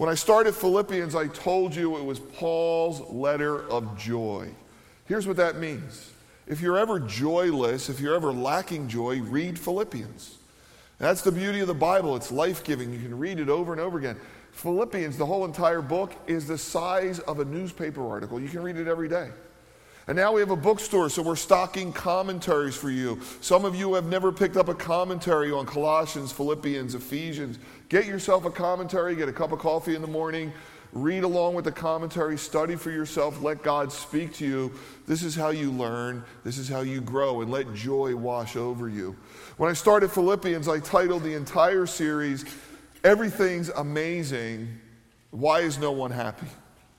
When I started Philippians, I told you it was Paul's letter of joy. Here's what that means. If you're ever joyless, if you're ever lacking joy, read Philippians. That's the beauty of the Bible. It's life giving. You can read it over and over again. Philippians, the whole entire book, is the size of a newspaper article. You can read it every day. And now we have a bookstore, so we're stocking commentaries for you. Some of you have never picked up a commentary on Colossians, Philippians, Ephesians. Get yourself a commentary, get a cup of coffee in the morning, read along with the commentary, study for yourself, let God speak to you. This is how you learn, this is how you grow, and let joy wash over you. When I started Philippians, I titled the entire series, Everything's Amazing. Why is no one happy?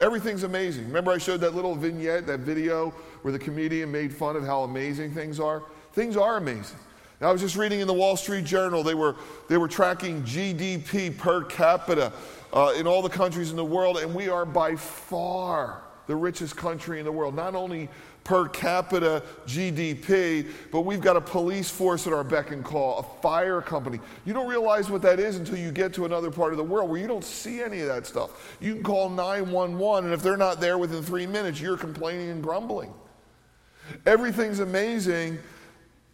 Everything's amazing. Remember, I showed that little vignette, that video where the comedian made fun of how amazing things are? Things are amazing. I was just reading in the Wall Street Journal, they were, they were tracking GDP per capita uh, in all the countries in the world, and we are by far the richest country in the world. Not only per capita GDP, but we've got a police force at our beck and call, a fire company. You don't realize what that is until you get to another part of the world where you don't see any of that stuff. You can call 911, and if they're not there within three minutes, you're complaining and grumbling. Everything's amazing.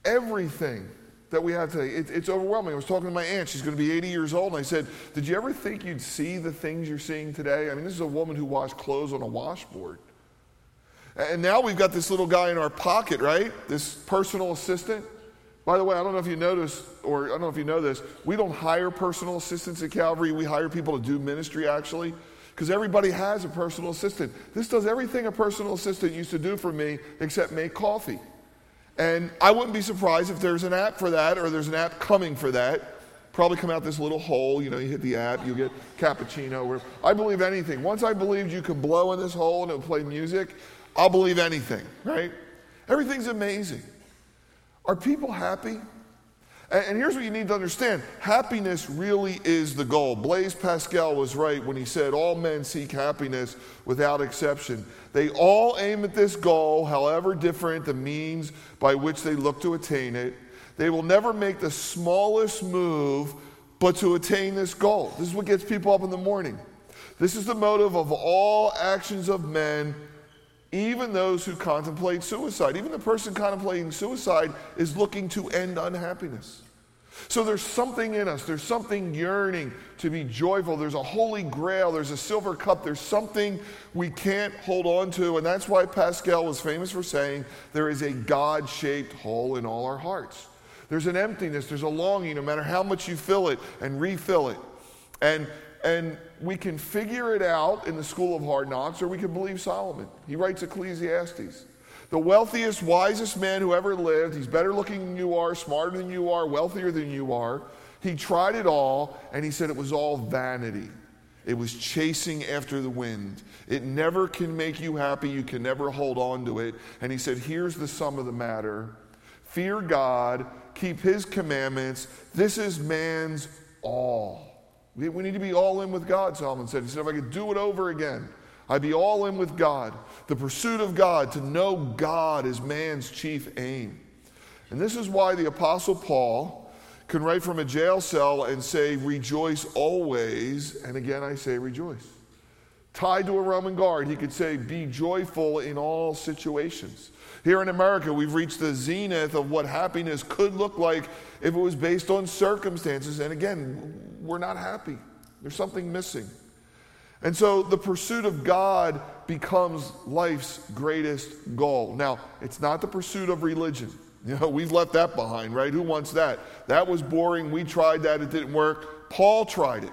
Everything that we have today. It, it's overwhelming. I was talking to my aunt. She's going to be 80 years old. And I said, Did you ever think you'd see the things you're seeing today? I mean, this is a woman who washed clothes on a washboard. And now we've got this little guy in our pocket, right? This personal assistant. By the way, I don't know if you notice, or I don't know if you know this, we don't hire personal assistants at Calvary. We hire people to do ministry, actually, because everybody has a personal assistant. This does everything a personal assistant used to do for me except make coffee. And I wouldn't be surprised if there's an app for that or there's an app coming for that. Probably come out this little hole, you know, you hit the app, you get cappuccino. Or, I believe anything. Once I believed you could blow in this hole and it would play music, I'll believe anything, right? Everything's amazing. Are people happy? And here's what you need to understand happiness really is the goal. Blaise Pascal was right when he said, All men seek happiness without exception. They all aim at this goal, however different the means by which they look to attain it. They will never make the smallest move but to attain this goal. This is what gets people up in the morning. This is the motive of all actions of men even those who contemplate suicide. Even the person contemplating suicide is looking to end unhappiness. So there's something in us, there's something yearning to be joyful. There's a holy grail, there's a silver cup, there's something we can't hold on to. And that's why Pascal was famous for saying there is a God shaped hole in all our hearts. There's an emptiness, there's a longing, no matter how much you fill it and refill it. And and we can figure it out in the school of hard knocks, or we can believe Solomon. He writes Ecclesiastes. The wealthiest, wisest man who ever lived, he's better looking than you are, smarter than you are, wealthier than you are. He tried it all, and he said it was all vanity. It was chasing after the wind. It never can make you happy. You can never hold on to it. And he said, Here's the sum of the matter fear God, keep his commandments. This is man's all. We, we need to be all in with God, Solomon said. He said, if I could do it over again, I'd be all in with God. The pursuit of God, to know God is man's chief aim. And this is why the Apostle Paul can write from a jail cell and say, Rejoice always. And again, I say, Rejoice. Tied to a Roman guard, he could say, Be joyful in all situations. Here in America, we've reached the zenith of what happiness could look like if it was based on circumstances. And again, we're not happy. There's something missing. And so the pursuit of God becomes life's greatest goal. Now, it's not the pursuit of religion. You know, we've left that behind, right? Who wants that? That was boring. We tried that, it didn't work. Paul tried it.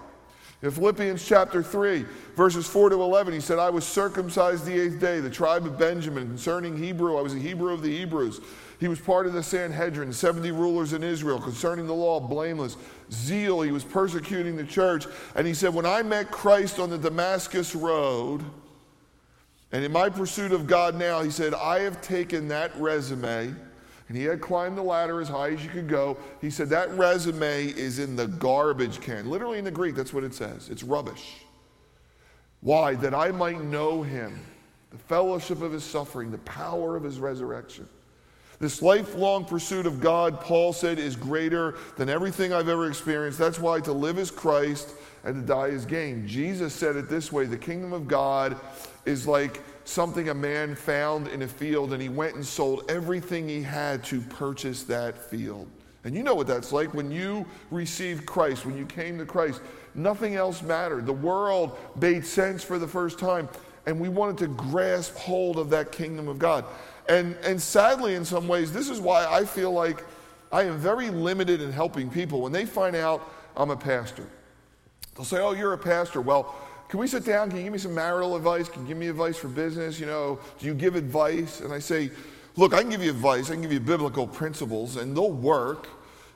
In Philippians chapter 3, verses 4 to 11, he said, I was circumcised the eighth day, the tribe of Benjamin. Concerning Hebrew, I was a Hebrew of the Hebrews. He was part of the Sanhedrin, 70 rulers in Israel. Concerning the law, blameless. Zeal, he was persecuting the church. And he said, When I met Christ on the Damascus Road, and in my pursuit of God now, he said, I have taken that resume and he had climbed the ladder as high as you could go. He said, That resume is in the garbage can. Literally in the Greek, that's what it says. It's rubbish. Why? That I might know him, the fellowship of his suffering, the power of his resurrection. This lifelong pursuit of God, Paul said, is greater than everything I've ever experienced. That's why to live is Christ and to die is gain. Jesus said it this way the kingdom of God is like something a man found in a field, and he went and sold everything he had to purchase that field. And you know what that's like when you received Christ, when you came to Christ. Nothing else mattered. The world made sense for the first time, and we wanted to grasp hold of that kingdom of God. And, and sadly, in some ways, this is why I feel like I am very limited in helping people. When they find out I'm a pastor, they'll say, Oh, you're a pastor. Well, can we sit down? Can you give me some marital advice? Can you give me advice for business? You know, do you give advice? And I say, Look, I can give you advice. I can give you biblical principles, and they'll work.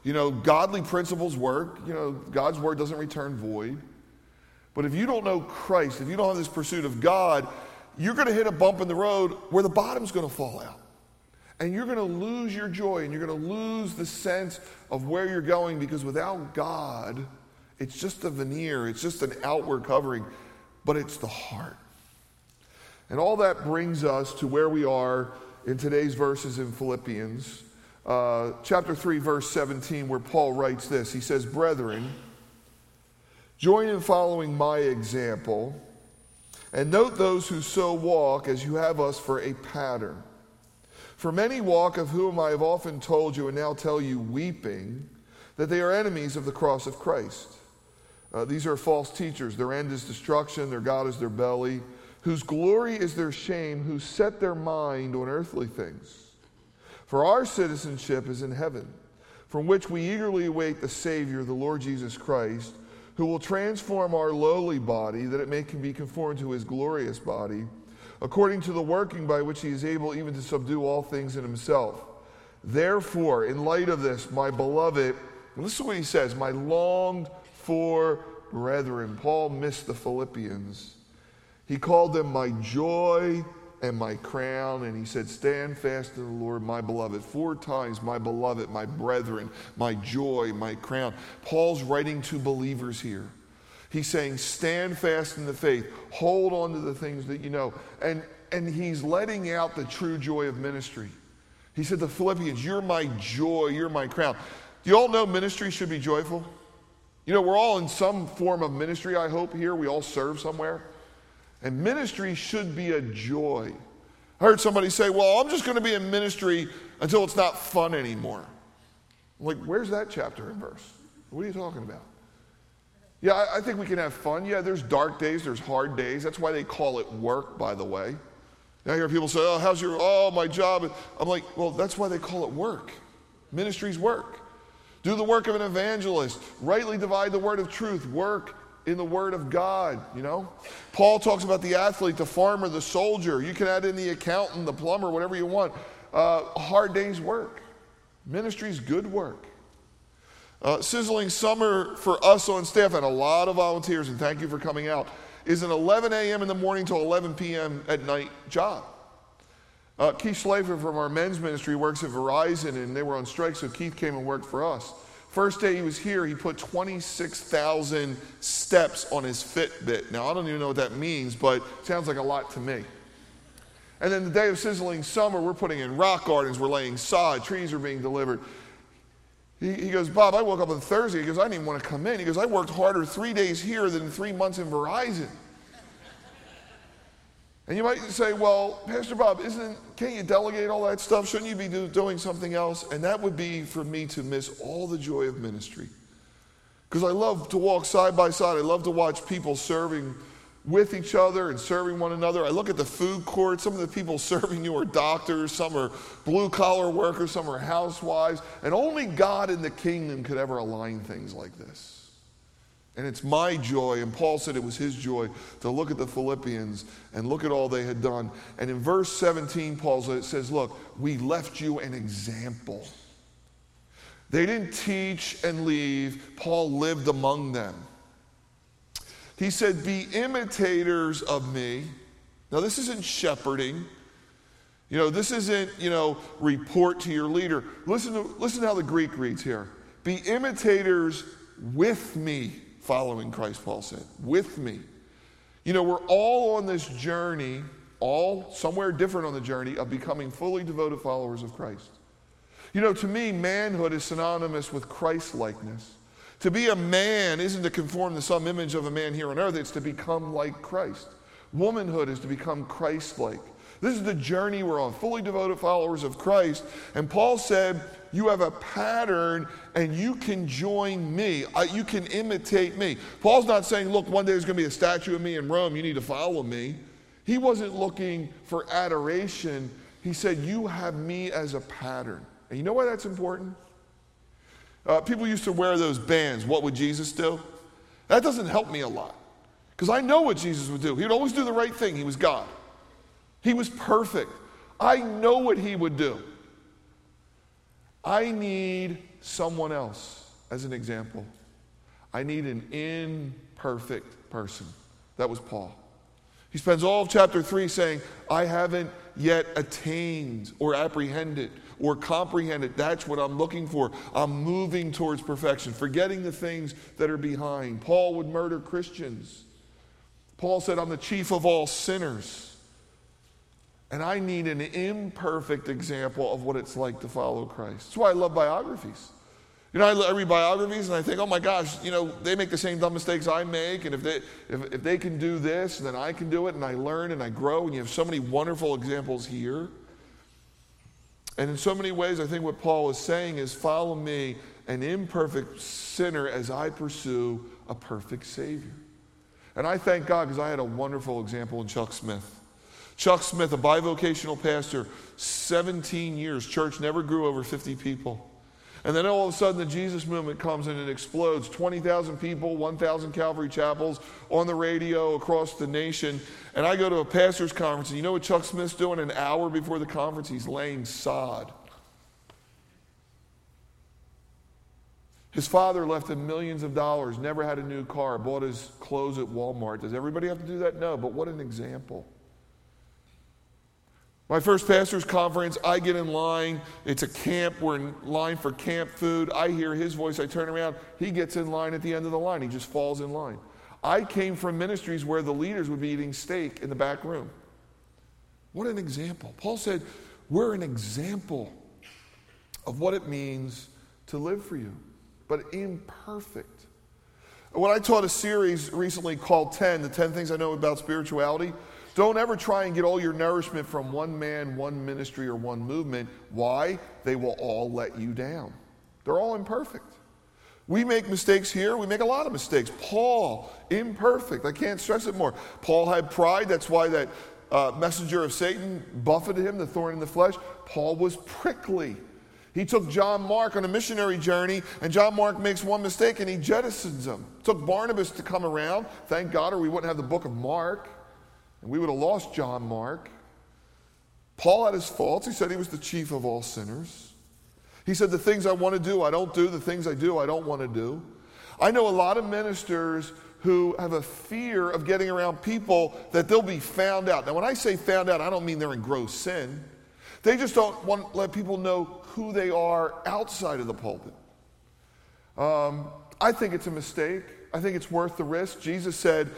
You know, godly principles work. You know, God's word doesn't return void. But if you don't know Christ, if you don't have this pursuit of God, you're going to hit a bump in the road where the bottom's going to fall out. And you're going to lose your joy and you're going to lose the sense of where you're going because without God, it's just a veneer, it's just an outward covering, but it's the heart. And all that brings us to where we are in today's verses in Philippians, uh, chapter 3, verse 17, where Paul writes this. He says, Brethren, join in following my example and note those who so walk as you have us for a pattern. For many walk, of whom I have often told you and now tell you, weeping, that they are enemies of the cross of Christ. Uh, these are false teachers. Their end is destruction, their God is their belly, whose glory is their shame, who set their mind on earthly things. For our citizenship is in heaven, from which we eagerly await the Savior, the Lord Jesus Christ who will transform our lowly body that it may be conformed to his glorious body, according to the working by which he is able even to subdue all things in himself. Therefore, in light of this, my beloved, listen to what he says, my longed for brethren. Paul missed the Philippians. He called them my joy and my crown. And he said, Stand fast in the Lord, my beloved. Four times, my beloved, my brethren, my joy, my crown. Paul's writing to believers here. He's saying, Stand fast in the faith, hold on to the things that you know. And, and he's letting out the true joy of ministry. He said, The Philippians, you're my joy, you're my crown. Do you all know ministry should be joyful? You know, we're all in some form of ministry, I hope, here. We all serve somewhere. And ministry should be a joy. I heard somebody say, Well, I'm just going to be in ministry until it's not fun anymore. I'm like, where's that chapter and verse? What are you talking about? Yeah, I, I think we can have fun. Yeah, there's dark days, there's hard days. That's why they call it work, by the way. I hear people say, Oh, how's your, oh, my job? I'm like, Well, that's why they call it work. Ministry's work. Do the work of an evangelist. Rightly divide the word of truth. Work in the Word of God, you know? Paul talks about the athlete, the farmer, the soldier. You can add in the accountant, the plumber, whatever you want. Uh, hard day's work. Ministry's good work. Uh, sizzling summer for us on staff and a lot of volunteers, and thank you for coming out, is an 11 a.m. in the morning to 11 p.m. at night job. Uh, Keith Schleifer from our men's ministry works at Verizon, and they were on strike, so Keith came and worked for us. First day he was here, he put 26,000 steps on his Fitbit. Now, I don't even know what that means, but it sounds like a lot to me. And then the day of sizzling summer, we're putting in rock gardens, we're laying sod, trees are being delivered. He, he goes, Bob, I woke up on Thursday. He goes, I didn't even want to come in. He goes, I worked harder three days here than three months in Verizon. And you might say, well, Pastor Bob, isn't, can't you delegate all that stuff? Shouldn't you be do, doing something else? And that would be for me to miss all the joy of ministry. Because I love to walk side by side. I love to watch people serving with each other and serving one another. I look at the food court. Some of the people serving you are doctors, some are blue collar workers, some are housewives. And only God in the kingdom could ever align things like this. And it's my joy, and Paul said it was his joy to look at the Philippians and look at all they had done. And in verse 17, Paul says, Look, we left you an example. They didn't teach and leave, Paul lived among them. He said, Be imitators of me. Now, this isn't shepherding. You know, this isn't, you know, report to your leader. Listen to, listen to how the Greek reads here. Be imitators with me following Christ, Paul said, with me. You know, we're all on this journey, all somewhere different on the journey of becoming fully devoted followers of Christ. You know, to me, manhood is synonymous with Christ likeness. To be a man isn't to conform to some image of a man here on earth, it's to become like Christ. Womanhood is to become Christ like. This is the journey we're on, fully devoted followers of Christ. And Paul said, You have a pattern and you can join me. you can imitate me. Paul's not saying, Look, one day there's going to be a statue of me in Rome. You need to follow me. He wasn't looking for adoration. He said, You have me as a pattern. And you know why that's important? Uh, people used to wear those bands. What would Jesus do? That doesn't help me a lot because I know what Jesus would do. He would always do the right thing. He was God. He was perfect. I know what he would do. I need someone else as an example. I need an imperfect person. That was Paul. He spends all of chapter 3 saying, I haven't yet attained or apprehended or comprehended. That's what I'm looking for. I'm moving towards perfection, forgetting the things that are behind. Paul would murder Christians. Paul said, I'm the chief of all sinners. And I need an imperfect example of what it's like to follow Christ. That's why I love biographies. You know, I read biographies and I think, oh my gosh, you know, they make the same dumb mistakes I make. And if they, if, if they can do this, then I can do it. And I learn and I grow. And you have so many wonderful examples here. And in so many ways, I think what Paul is saying is follow me, an imperfect sinner, as I pursue a perfect Savior. And I thank God because I had a wonderful example in Chuck Smith. Chuck Smith, a bivocational pastor, 17 years, church never grew over 50 people. And then all of a sudden, the Jesus movement comes and it explodes 20,000 people, 1,000 Calvary chapels on the radio across the nation. And I go to a pastor's conference, and you know what Chuck Smith's doing an hour before the conference? He's laying sod. His father left him millions of dollars, never had a new car, bought his clothes at Walmart. Does everybody have to do that? No, but what an example. My first pastor's conference, I get in line. It's a camp. We're in line for camp food. I hear his voice. I turn around. He gets in line at the end of the line. He just falls in line. I came from ministries where the leaders would be eating steak in the back room. What an example. Paul said, We're an example of what it means to live for you, but imperfect. When I taught a series recently called 10, the 10 things I know about spirituality, don't ever try and get all your nourishment from one man, one ministry, or one movement. Why? They will all let you down. They're all imperfect. We make mistakes here. We make a lot of mistakes. Paul, imperfect. I can't stress it more. Paul had pride. That's why that uh, messenger of Satan buffeted him, the thorn in the flesh. Paul was prickly. He took John Mark on a missionary journey, and John Mark makes one mistake and he jettisons him. Took Barnabas to come around, thank God, or we wouldn't have the book of Mark. And we would have lost John Mark. Paul had his faults. He said he was the chief of all sinners. He said, The things I want to do, I don't do. The things I do, I don't want to do. I know a lot of ministers who have a fear of getting around people that they'll be found out. Now, when I say found out, I don't mean they're in gross sin. They just don't want to let people know who they are outside of the pulpit. Um, I think it's a mistake. I think it's worth the risk. Jesus said,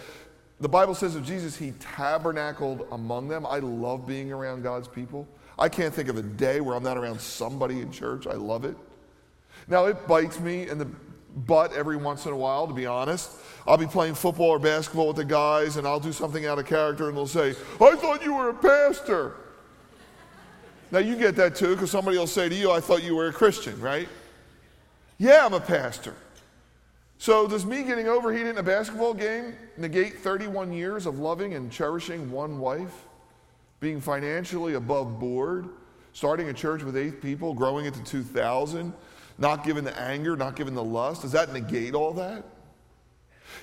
the Bible says of Jesus, he tabernacled among them. I love being around God's people. I can't think of a day where I'm not around somebody in church. I love it. Now, it bites me in the butt every once in a while, to be honest. I'll be playing football or basketball with the guys, and I'll do something out of character, and they'll say, I thought you were a pastor. Now, you get that too, because somebody will say to you, I thought you were a Christian, right? Yeah, I'm a pastor. So, does me getting overheated in a basketball game negate 31 years of loving and cherishing one wife, being financially above board, starting a church with eight people, growing it to 2,000, not given the anger, not given the lust? Does that negate all that?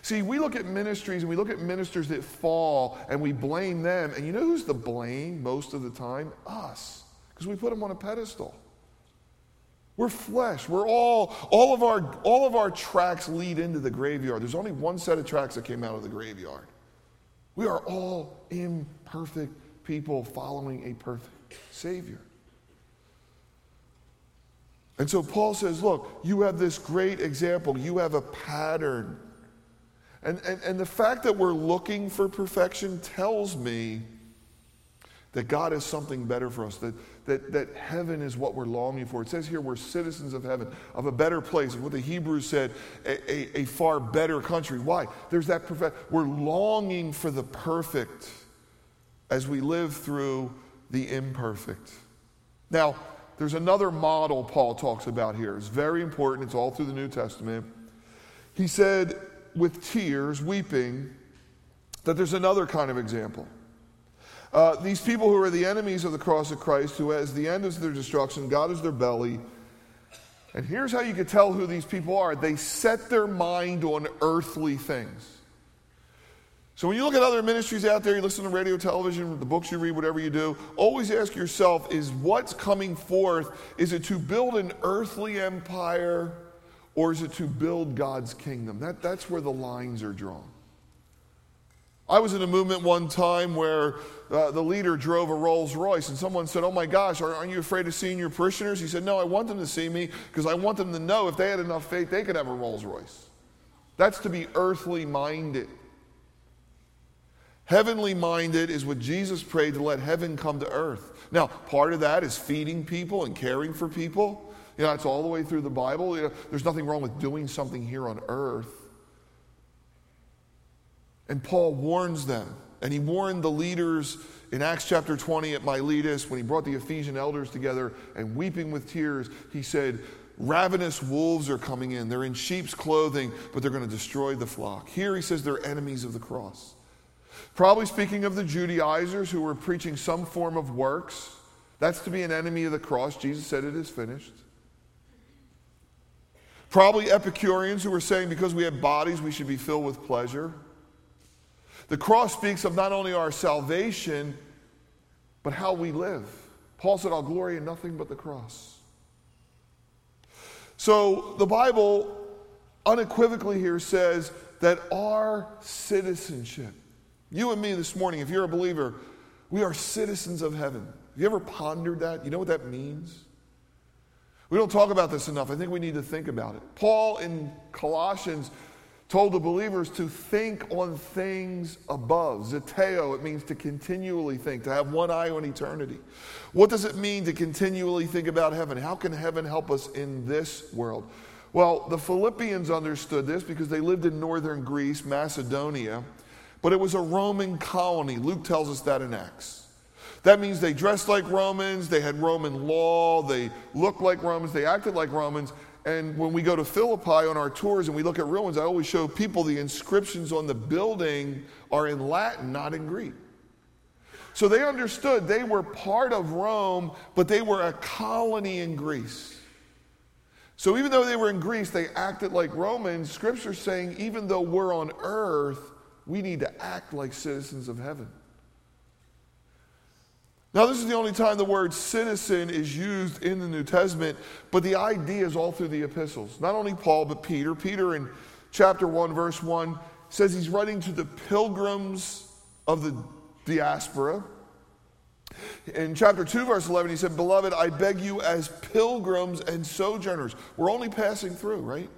See, we look at ministries and we look at ministers that fall and we blame them. And you know who's the blame most of the time? Us, because we put them on a pedestal. We're flesh. We're all, all of our, all of our tracks lead into the graveyard. There's only one set of tracks that came out of the graveyard. We are all imperfect people following a perfect Savior. And so Paul says, Look, you have this great example, you have a pattern. And, and, and the fact that we're looking for perfection tells me that God has something better for us, that, that, that heaven is what we're longing for. It says here we're citizens of heaven, of a better place, of what the Hebrews said, a, a, a far better country. Why? There's that perfect, we're longing for the perfect as we live through the imperfect. Now, there's another model Paul talks about here. It's very important, it's all through the New Testament. He said, with tears, weeping, that there's another kind of example. Uh, these people who are the enemies of the cross of Christ, who as the end is their destruction, God is their belly. And here's how you can tell who these people are they set their mind on earthly things. So when you look at other ministries out there, you listen to radio, television, the books you read, whatever you do, always ask yourself is what's coming forth? Is it to build an earthly empire or is it to build God's kingdom? That, that's where the lines are drawn. I was in a movement one time where uh, the leader drove a Rolls Royce, and someone said, Oh my gosh, aren't you afraid of seeing your parishioners? He said, No, I want them to see me because I want them to know if they had enough faith, they could have a Rolls Royce. That's to be earthly minded. Heavenly minded is what Jesus prayed to let heaven come to earth. Now, part of that is feeding people and caring for people. You know, that's all the way through the Bible. You know, there's nothing wrong with doing something here on earth. And Paul warns them. And he warned the leaders in Acts chapter 20 at Miletus when he brought the Ephesian elders together and weeping with tears, he said, Ravenous wolves are coming in. They're in sheep's clothing, but they're going to destroy the flock. Here he says they're enemies of the cross. Probably speaking of the Judaizers who were preaching some form of works. That's to be an enemy of the cross. Jesus said it is finished. Probably Epicureans who were saying because we have bodies, we should be filled with pleasure. The cross speaks of not only our salvation, but how we live. Paul said, I'll glory in nothing but the cross. So the Bible unequivocally here says that our citizenship, you and me this morning, if you're a believer, we are citizens of heaven. Have you ever pondered that? You know what that means? We don't talk about this enough. I think we need to think about it. Paul in Colossians told the believers to think on things above. Zeteo, it means to continually think, to have one eye on eternity. What does it mean to continually think about heaven? How can heaven help us in this world? Well, the Philippians understood this because they lived in northern Greece, Macedonia, but it was a Roman colony. Luke tells us that in Acts. That means they dressed like Romans, they had Roman law, they looked like Romans, they acted like Romans, and when we go to Philippi on our tours and we look at ruins, I always show people the inscriptions on the building are in Latin, not in Greek. So they understood they were part of Rome, but they were a colony in Greece. So even though they were in Greece, they acted like Romans. Scripture's saying even though we're on earth, we need to act like citizens of heaven. Now, this is the only time the word citizen is used in the New Testament, but the idea is all through the epistles. Not only Paul, but Peter. Peter, in chapter 1, verse 1, says he's writing to the pilgrims of the diaspora. In chapter 2, verse 11, he said, Beloved, I beg you as pilgrims and sojourners. We're only passing through, right?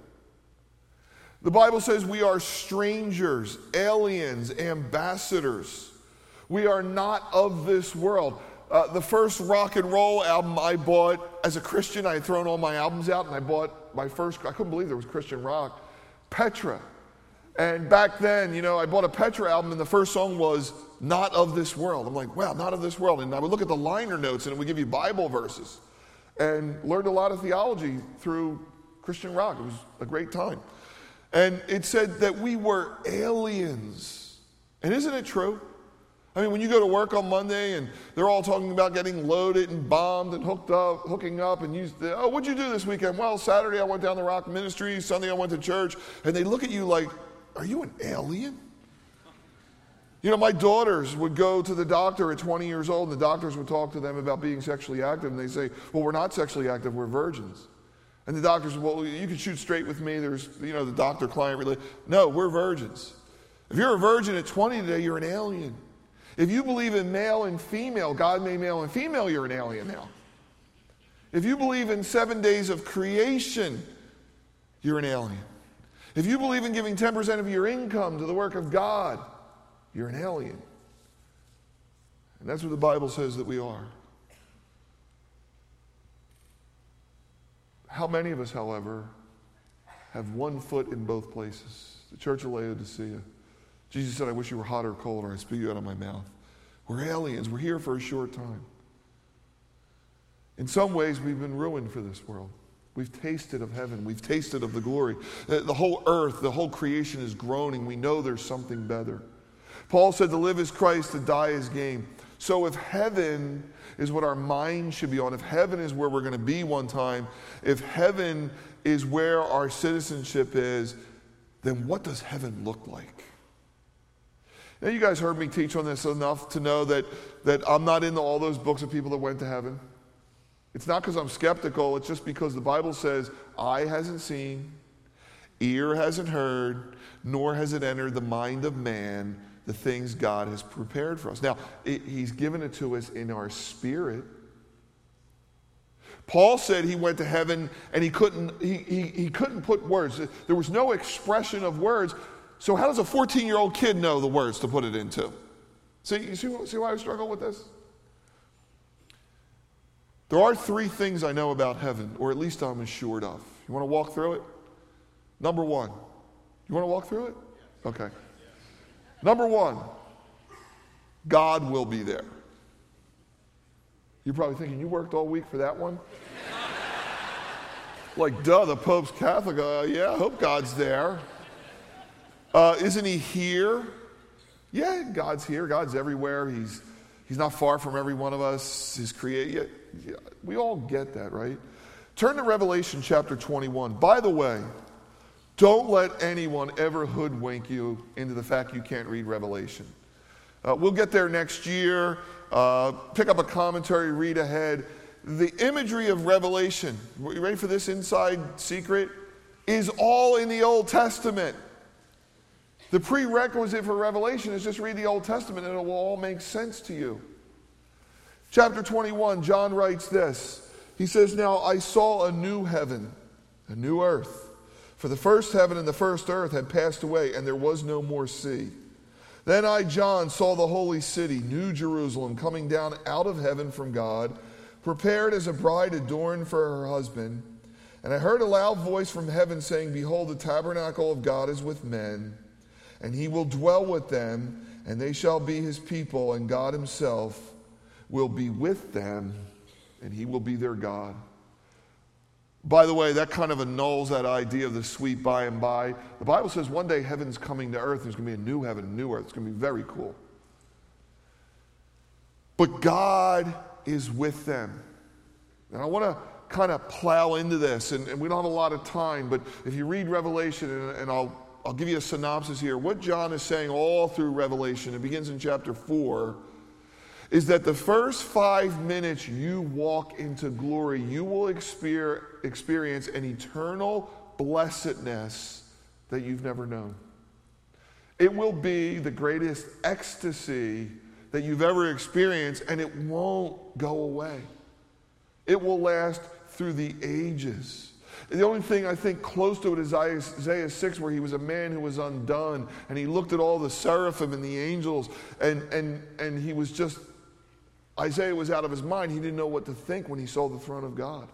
The Bible says we are strangers, aliens, ambassadors. We are not of this world. Uh, the first rock and roll album I bought as a Christian, I had thrown all my albums out and I bought my first, I couldn't believe there was Christian rock, Petra. And back then, you know, I bought a Petra album and the first song was Not of This World. I'm like, wow, not of this world. And I would look at the liner notes and it would give you Bible verses. And learned a lot of theology through Christian rock. It was a great time. And it said that we were aliens. And isn't it true? I mean, when you go to work on Monday and they're all talking about getting loaded and bombed and hooked up, hooking up, and you, oh, what'd you do this weekend? Well, Saturday I went down the Rock Ministry, Sunday I went to church, and they look at you like, are you an alien? You know, my daughters would go to the doctor at 20 years old, and the doctors would talk to them about being sexually active, and they say, well, we're not sexually active, we're virgins. And the doctors, well, you can shoot straight with me. There's, you know, the doctor client relationship. No, we're virgins. If you're a virgin at 20 today, you're an alien. If you believe in male and female, God made male and female, you're an alien now. If you believe in seven days of creation, you're an alien. If you believe in giving 10% of your income to the work of God, you're an alien. And that's what the Bible says that we are. How many of us, however, have one foot in both places? The church of Laodicea. Jesus said, I wish you were hot or cold, or I'd spew you out of my mouth. We're aliens. We're here for a short time. In some ways, we've been ruined for this world. We've tasted of heaven. We've tasted of the glory. Uh, the whole earth, the whole creation is groaning. We know there's something better. Paul said to live is Christ, to die is gain. So if heaven is what our mind should be on, if heaven is where we're going to be one time, if heaven is where our citizenship is, then what does heaven look like? Now, you guys heard me teach on this enough to know that, that I'm not into all those books of people that went to heaven. It's not because I'm skeptical, it's just because the Bible says, eye hasn't seen, ear hasn't heard, nor has it entered the mind of man the things God has prepared for us. Now, it, He's given it to us in our spirit. Paul said he went to heaven and he couldn't, he, he, he couldn't put words. There was no expression of words. So, how does a 14 year old kid know the words to put it into? See, see, see why I struggle with this? There are three things I know about heaven, or at least I'm assured of. You want to walk through it? Number one. You want to walk through it? Okay. Number one, God will be there. You're probably thinking, you worked all week for that one? like, duh, the Pope's Catholic. Uh, yeah, I hope God's there. Uh, isn't he here? Yeah, God's here. God's everywhere. He's, he's not far from every one of us. He's created. Yeah, we all get that, right? Turn to Revelation chapter 21. By the way, don't let anyone ever hoodwink you into the fact you can't read Revelation. Uh, we'll get there next year. Uh, pick up a commentary, read ahead. The imagery of Revelation, you ready for this inside secret? Is all in the Old Testament. The prerequisite for Revelation is just read the Old Testament and it will all make sense to you. Chapter 21, John writes this. He says, Now I saw a new heaven, a new earth. For the first heaven and the first earth had passed away, and there was no more sea. Then I, John, saw the holy city, New Jerusalem, coming down out of heaven from God, prepared as a bride adorned for her husband. And I heard a loud voice from heaven saying, Behold, the tabernacle of God is with men, and he will dwell with them, and they shall be his people, and God himself will be with them, and he will be their God. By the way, that kind of annuls that idea of the sweet by and by. The Bible says one day heaven's coming to earth. There's going to be a new heaven, a new earth. It's going to be very cool. But God is with them. And I want to kind of plow into this, and, and, we don't have a lot of time, but if you read Revelation, and, and I'll, I'll give you a synopsis here, what John is saying all through Revelation, it begins in chapter 4 is that the first five minutes you walk into glory, you will experience an eternal blessedness that you've never known. It will be the greatest ecstasy that you've ever experienced, and it won't go away. It will last through the ages. The only thing I think close to it is Isaiah 6, where he was a man who was undone, and he looked at all the seraphim and the angels, and, and, and he was just Isaiah was out of his mind. He didn't know what to think when he saw the throne of God.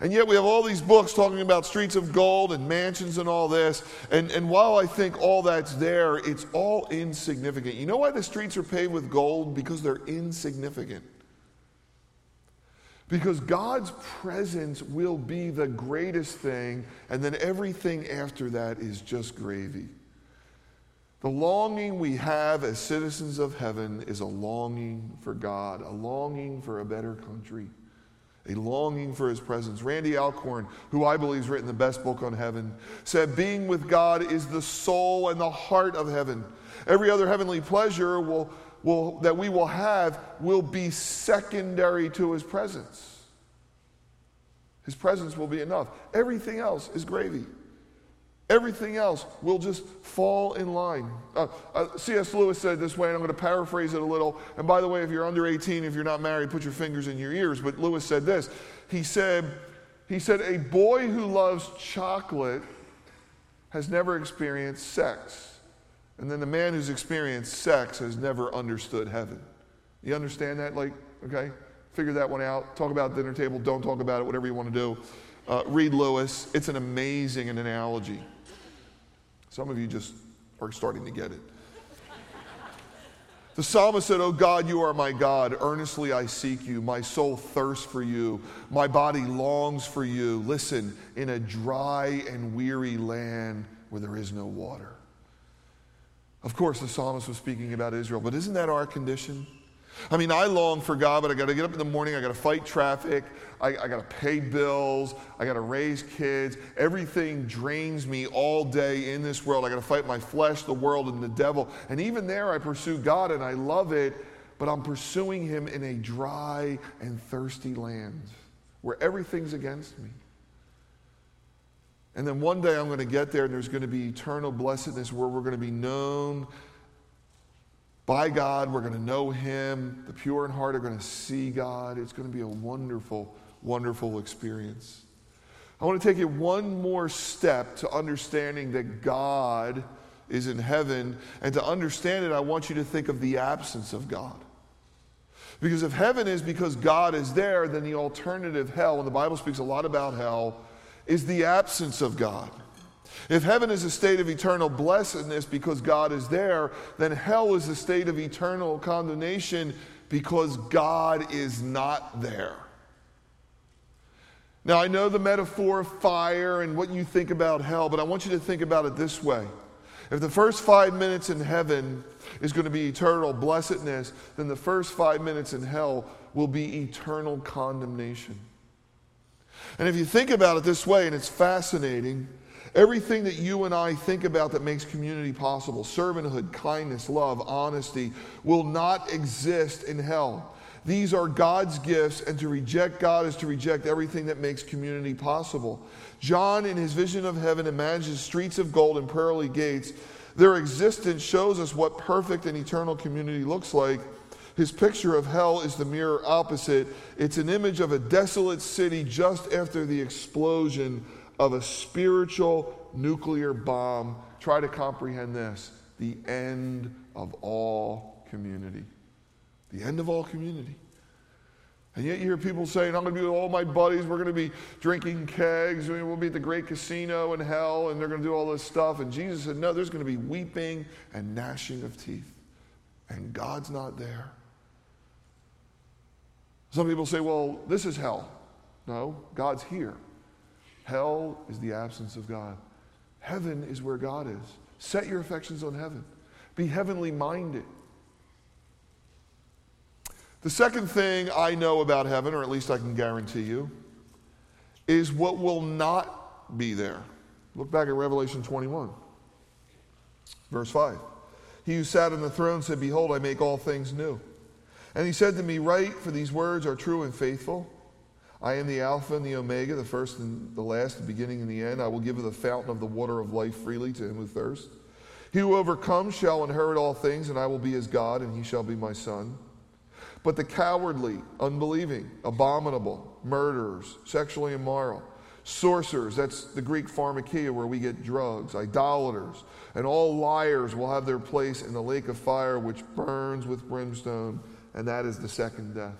And yet we have all these books talking about streets of gold and mansions and all this. And, and while I think all that's there, it's all insignificant. You know why the streets are paved with gold? Because they're insignificant. Because God's presence will be the greatest thing, and then everything after that is just gravy. The longing we have as citizens of heaven is a longing for God, a longing for a better country, a longing for his presence. Randy Alcorn, who I believe has written the best book on heaven, said, Being with God is the soul and the heart of heaven. Every other heavenly pleasure will, will, that we will have will be secondary to his presence. His presence will be enough. Everything else is gravy. Everything else will just fall in line. Uh, uh, C.S. Lewis said this way, and I'm going to paraphrase it a little. And by the way, if you're under 18, if you're not married, put your fingers in your ears. But Lewis said this. He said, he said, a boy who loves chocolate has never experienced sex. And then the man who's experienced sex has never understood heaven. You understand that? Like, okay? Figure that one out. Talk about dinner table. Don't talk about it, whatever you want to do. Uh, read Lewis. It's an amazing analogy. Some of you just are starting to get it. The psalmist said, Oh God, you are my God. Earnestly I seek you. My soul thirsts for you. My body longs for you. Listen, in a dry and weary land where there is no water. Of course, the psalmist was speaking about Israel, but isn't that our condition? I mean, I long for God, but I got to get up in the morning, I got to fight traffic, I, I got to pay bills, I got to raise kids. Everything drains me all day in this world. I got to fight my flesh, the world, and the devil. And even there, I pursue God and I love it, but I'm pursuing Him in a dry and thirsty land where everything's against me. And then one day I'm going to get there and there's going to be eternal blessedness where we're going to be known by God. We're going to know Him. The pure in heart are going to see God. It's going to be a wonderful, wonderful experience. I want to take it one more step to understanding that God is in heaven. And to understand it, I want you to think of the absence of God. Because if heaven is because God is there, then the alternative, hell, and the Bible speaks a lot about hell, is the absence of God. If heaven is a state of eternal blessedness because God is there, then hell is a state of eternal condemnation because God is not there. Now, I know the metaphor of fire and what you think about hell, but I want you to think about it this way. If the first five minutes in heaven is going to be eternal blessedness, then the first five minutes in hell will be eternal condemnation. And if you think about it this way, and it's fascinating, everything that you and I think about that makes community possible servanthood, kindness, love, honesty will not exist in hell. These are God's gifts, and to reject God is to reject everything that makes community possible. John, in his vision of heaven, imagines streets of gold and pearly gates. Their existence shows us what perfect and eternal community looks like. His picture of hell is the mirror opposite. It's an image of a desolate city just after the explosion of a spiritual nuclear bomb. Try to comprehend this the end of all community. The end of all community. And yet you hear people saying, I'm going to be with all my buddies. We're going to be drinking kegs. We'll be at the great casino in hell, and they're going to do all this stuff. And Jesus said, No, there's going to be weeping and gnashing of teeth. And God's not there. Some people say, well, this is hell. No, God's here. Hell is the absence of God. Heaven is where God is. Set your affections on heaven. Be heavenly minded. The second thing I know about heaven, or at least I can guarantee you, is what will not be there. Look back at Revelation 21, verse 5. He who sat on the throne said, Behold, I make all things new. And he said to me, Write, for these words are true and faithful. I am the Alpha and the Omega, the first and the last, the beginning and the end. I will give the fountain of the water of life freely to him who thirsts. He who overcomes shall inherit all things, and I will be his God, and he shall be my son. But the cowardly, unbelieving, abominable, murderers, sexually immoral, sorcerers, that's the Greek pharmakia where we get drugs, idolaters, and all liars will have their place in the lake of fire which burns with brimstone and that is the second death.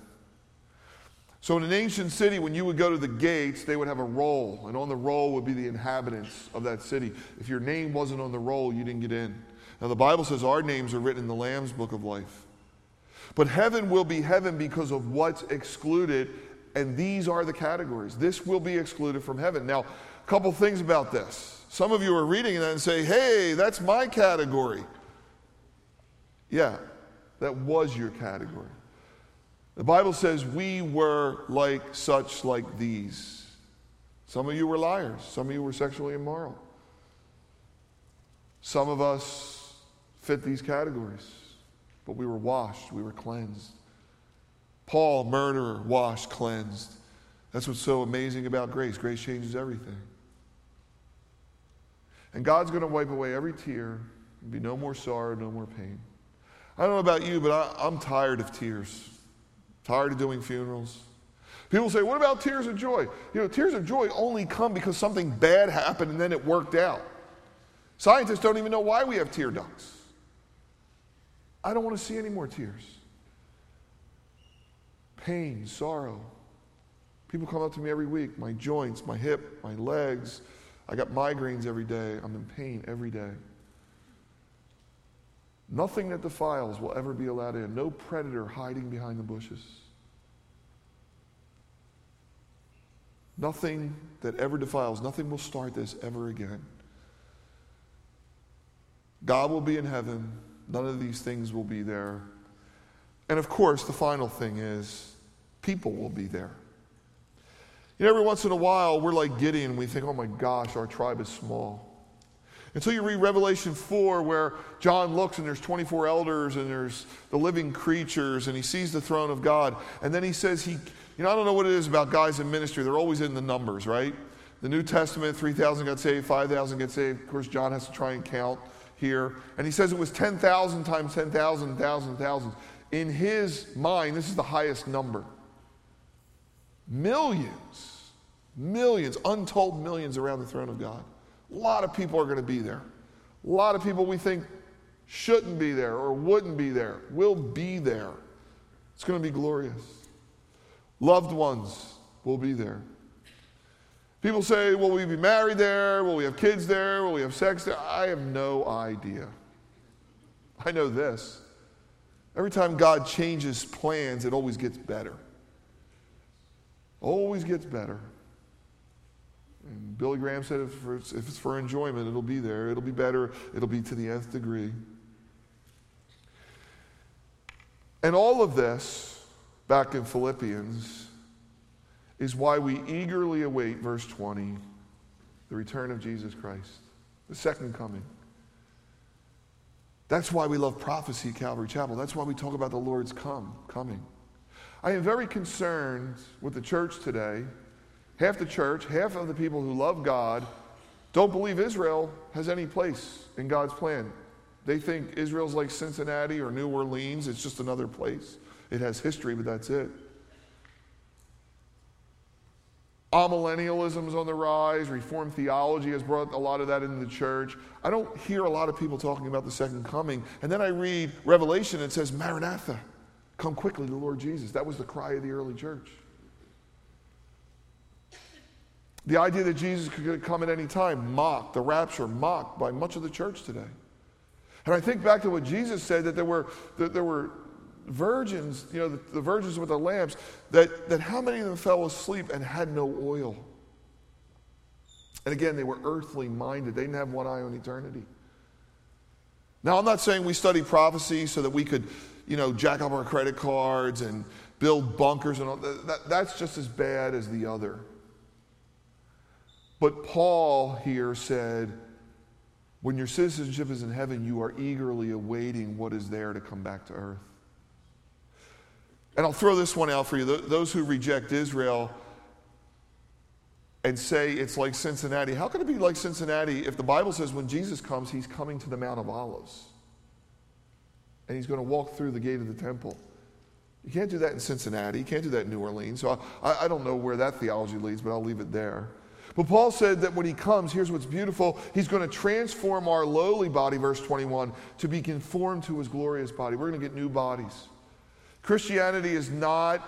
So, in an ancient city, when you would go to the gates, they would have a roll, and on the roll would be the inhabitants of that city. If your name wasn't on the roll, you didn't get in. Now, the Bible says our names are written in the Lamb's book of life. But heaven will be heaven because of what's excluded, and these are the categories. This will be excluded from heaven. Now, a couple things about this. Some of you are reading that and say, hey, that's my category. Yeah, that was your category. The Bible says we were like such like these. Some of you were liars, some of you were sexually immoral. Some of us fit these categories, but we were washed, we were cleansed. Paul, murderer, washed, cleansed. That's what's so amazing about grace. Grace changes everything. And God's going to wipe away every tear. There'll be no more sorrow, no more pain. I don't know about you, but I, am tired of tears. Tired of doing funerals. People say, what about tears of joy? You know, tears of joy only come because something bad happened and then it worked out. Scientists don't even know why we have tear ducts. I don't want to see any more tears. Pain, sorrow. People come up to me every week, my joints, my hip, my legs. I got migraines every day. I'm in pain every day. Nothing that defiles will ever be allowed in. No predator hiding behind the bushes. Nothing that ever defiles, nothing will start this ever again. God will be in heaven. None of these things will be there. And of course, the final thing is people will be there. You know, every once in a while, we're like Gideon. We think, oh my gosh, our tribe is small. Until you read Revelation 4, where John looks and there's 24 elders and there's the living creatures and he sees the throne of God. And then he says, he, you know, I don't know what it is about guys in ministry. They're always in the numbers, right? The New Testament, 3,000 got saved, 5,000 get saved. Of course, John has to try and count here. And he says it was 10,000 times 10,000, 1,000, thousands. In his mind, this is the highest number. Millions, millions, untold millions around the throne of God. A lot of people are going to be there. A lot of people we think shouldn't be there or wouldn't be there will be there. It's going to be glorious. Loved ones will be there. People say, Will we be married there? Will we have kids there? Will we have sex there? I have no idea. I know this. Every time God changes plans, it always gets better. Always gets better. And Billy Graham said if, for, if it's for enjoyment, it'll be there. It'll be better. It'll be to the nth degree. And all of this, back in Philippians, is why we eagerly await, verse 20, the return of Jesus Christ, the second coming. That's why we love prophecy at Calvary Chapel. That's why we talk about the Lord's come, coming. I am very concerned with the church today Half the church, half of the people who love God, don't believe Israel has any place in God's plan. They think Israel's like Cincinnati or New Orleans, it's just another place. It has history, but that's it. Amillennialism is on the rise. Reformed theology has brought a lot of that into the church. I don't hear a lot of people talking about the second coming. And then I read Revelation and it says, Maranatha, come quickly, the Lord Jesus. That was the cry of the early church. The idea that Jesus could come at any time, mocked, the rapture, mocked by much of the church today. And I think back to what Jesus said that there were, that there were virgins, you know, the, the virgins with the lamps, that, that how many of them fell asleep and had no oil? And again, they were earthly minded, they didn't have one eye on eternity. Now, I'm not saying we study prophecy so that we could, you know, jack up our credit cards and build bunkers and all that. that that's just as bad as the other. But Paul here said, when your citizenship is in heaven, you are eagerly awaiting what is there to come back to earth. And I'll throw this one out for you. Those who reject Israel and say it's like Cincinnati, how can it be like Cincinnati if the Bible says when Jesus comes, he's coming to the Mount of Olives and he's going to walk through the gate of the temple? You can't do that in Cincinnati. You can't do that in New Orleans. So I, I don't know where that theology leads, but I'll leave it there. But Paul said that when he comes, here's what's beautiful. He's going to transform our lowly body, verse 21, to be conformed to his glorious body. We're going to get new bodies. Christianity is not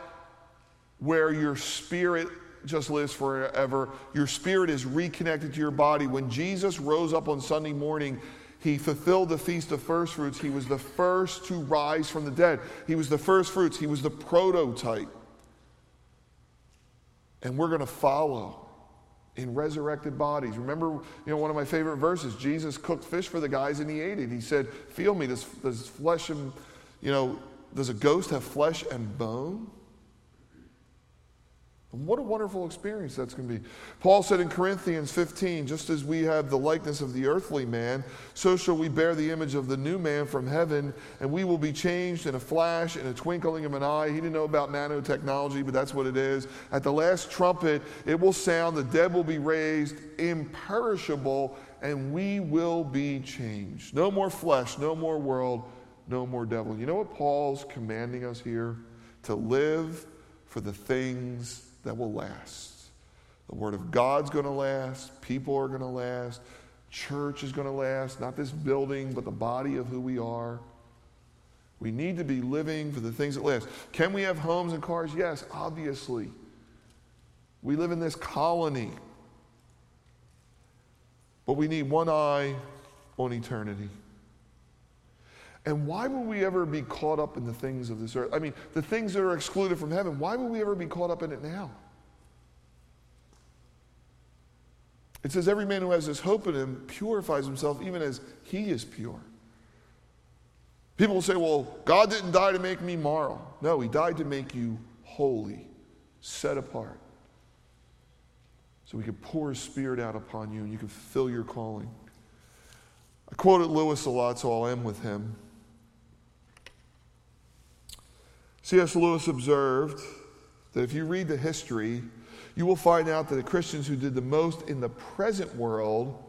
where your spirit just lives forever. Your spirit is reconnected to your body. When Jesus rose up on Sunday morning, he fulfilled the feast of first fruits. He was the first to rise from the dead. He was the first fruits. He was the prototype. And we're going to follow in resurrected bodies. Remember, you know, one of my favorite verses, Jesus cooked fish for the guys and he ate it. He said, Feel me, does, does flesh and, you know, does a ghost have flesh and bone? What a wonderful experience that's going to be. Paul said in Corinthians 15, just as we have the likeness of the earthly man, so shall we bear the image of the new man from heaven, and we will be changed in a flash, in a twinkling of an eye. He didn't know about nanotechnology, but that's what it is. At the last trumpet, it will sound, the dead will be raised, imperishable, and we will be changed. No more flesh, no more world, no more devil. You know what Paul's commanding us here? To live for the things that will last. The Word of God's going to last. People are going to last. Church is going to last. Not this building, but the body of who we are. We need to be living for the things that last. Can we have homes and cars? Yes, obviously. We live in this colony. But we need one eye on eternity. And why would we ever be caught up in the things of this earth? I mean, the things that are excluded from heaven, why would we ever be caught up in it now? It says, Every man who has this hope in him purifies himself even as he is pure. People will say, Well, God didn't die to make me moral. No, he died to make you holy, set apart. So he could pour his spirit out upon you and you could fulfill your calling. I quoted Lewis a lot, so I'll end with him. C.S. Lewis observed that if you read the history you will find out that the Christians who did the most in the present world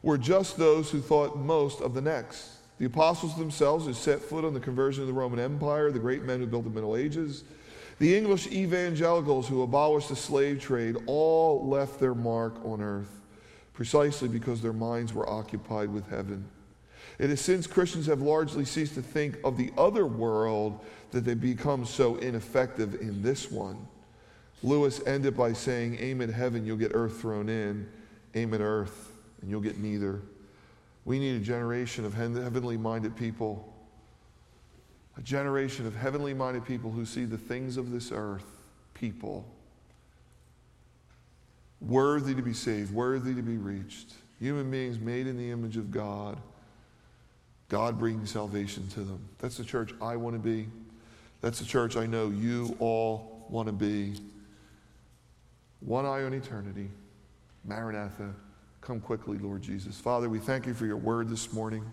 were just those who thought most of the next. The apostles themselves who set foot on the conversion of the Roman Empire, the great men who built the Middle Ages, the English evangelicals who abolished the slave trade, all left their mark on earth precisely because their minds were occupied with heaven. It is since Christians have largely ceased to think of the other world that they become so ineffective in this one. Lewis ended by saying, Aim at heaven, you'll get earth thrown in. Aim at earth, and you'll get neither. We need a generation of heavenly minded people, a generation of heavenly minded people who see the things of this earth, people, worthy to be saved, worthy to be reached. Human beings made in the image of God. God bringing salvation to them. That's the church I want to be. That's the church I know you all want to be. One eye on eternity. Maranatha, come quickly, Lord Jesus. Father, we thank you for your word this morning.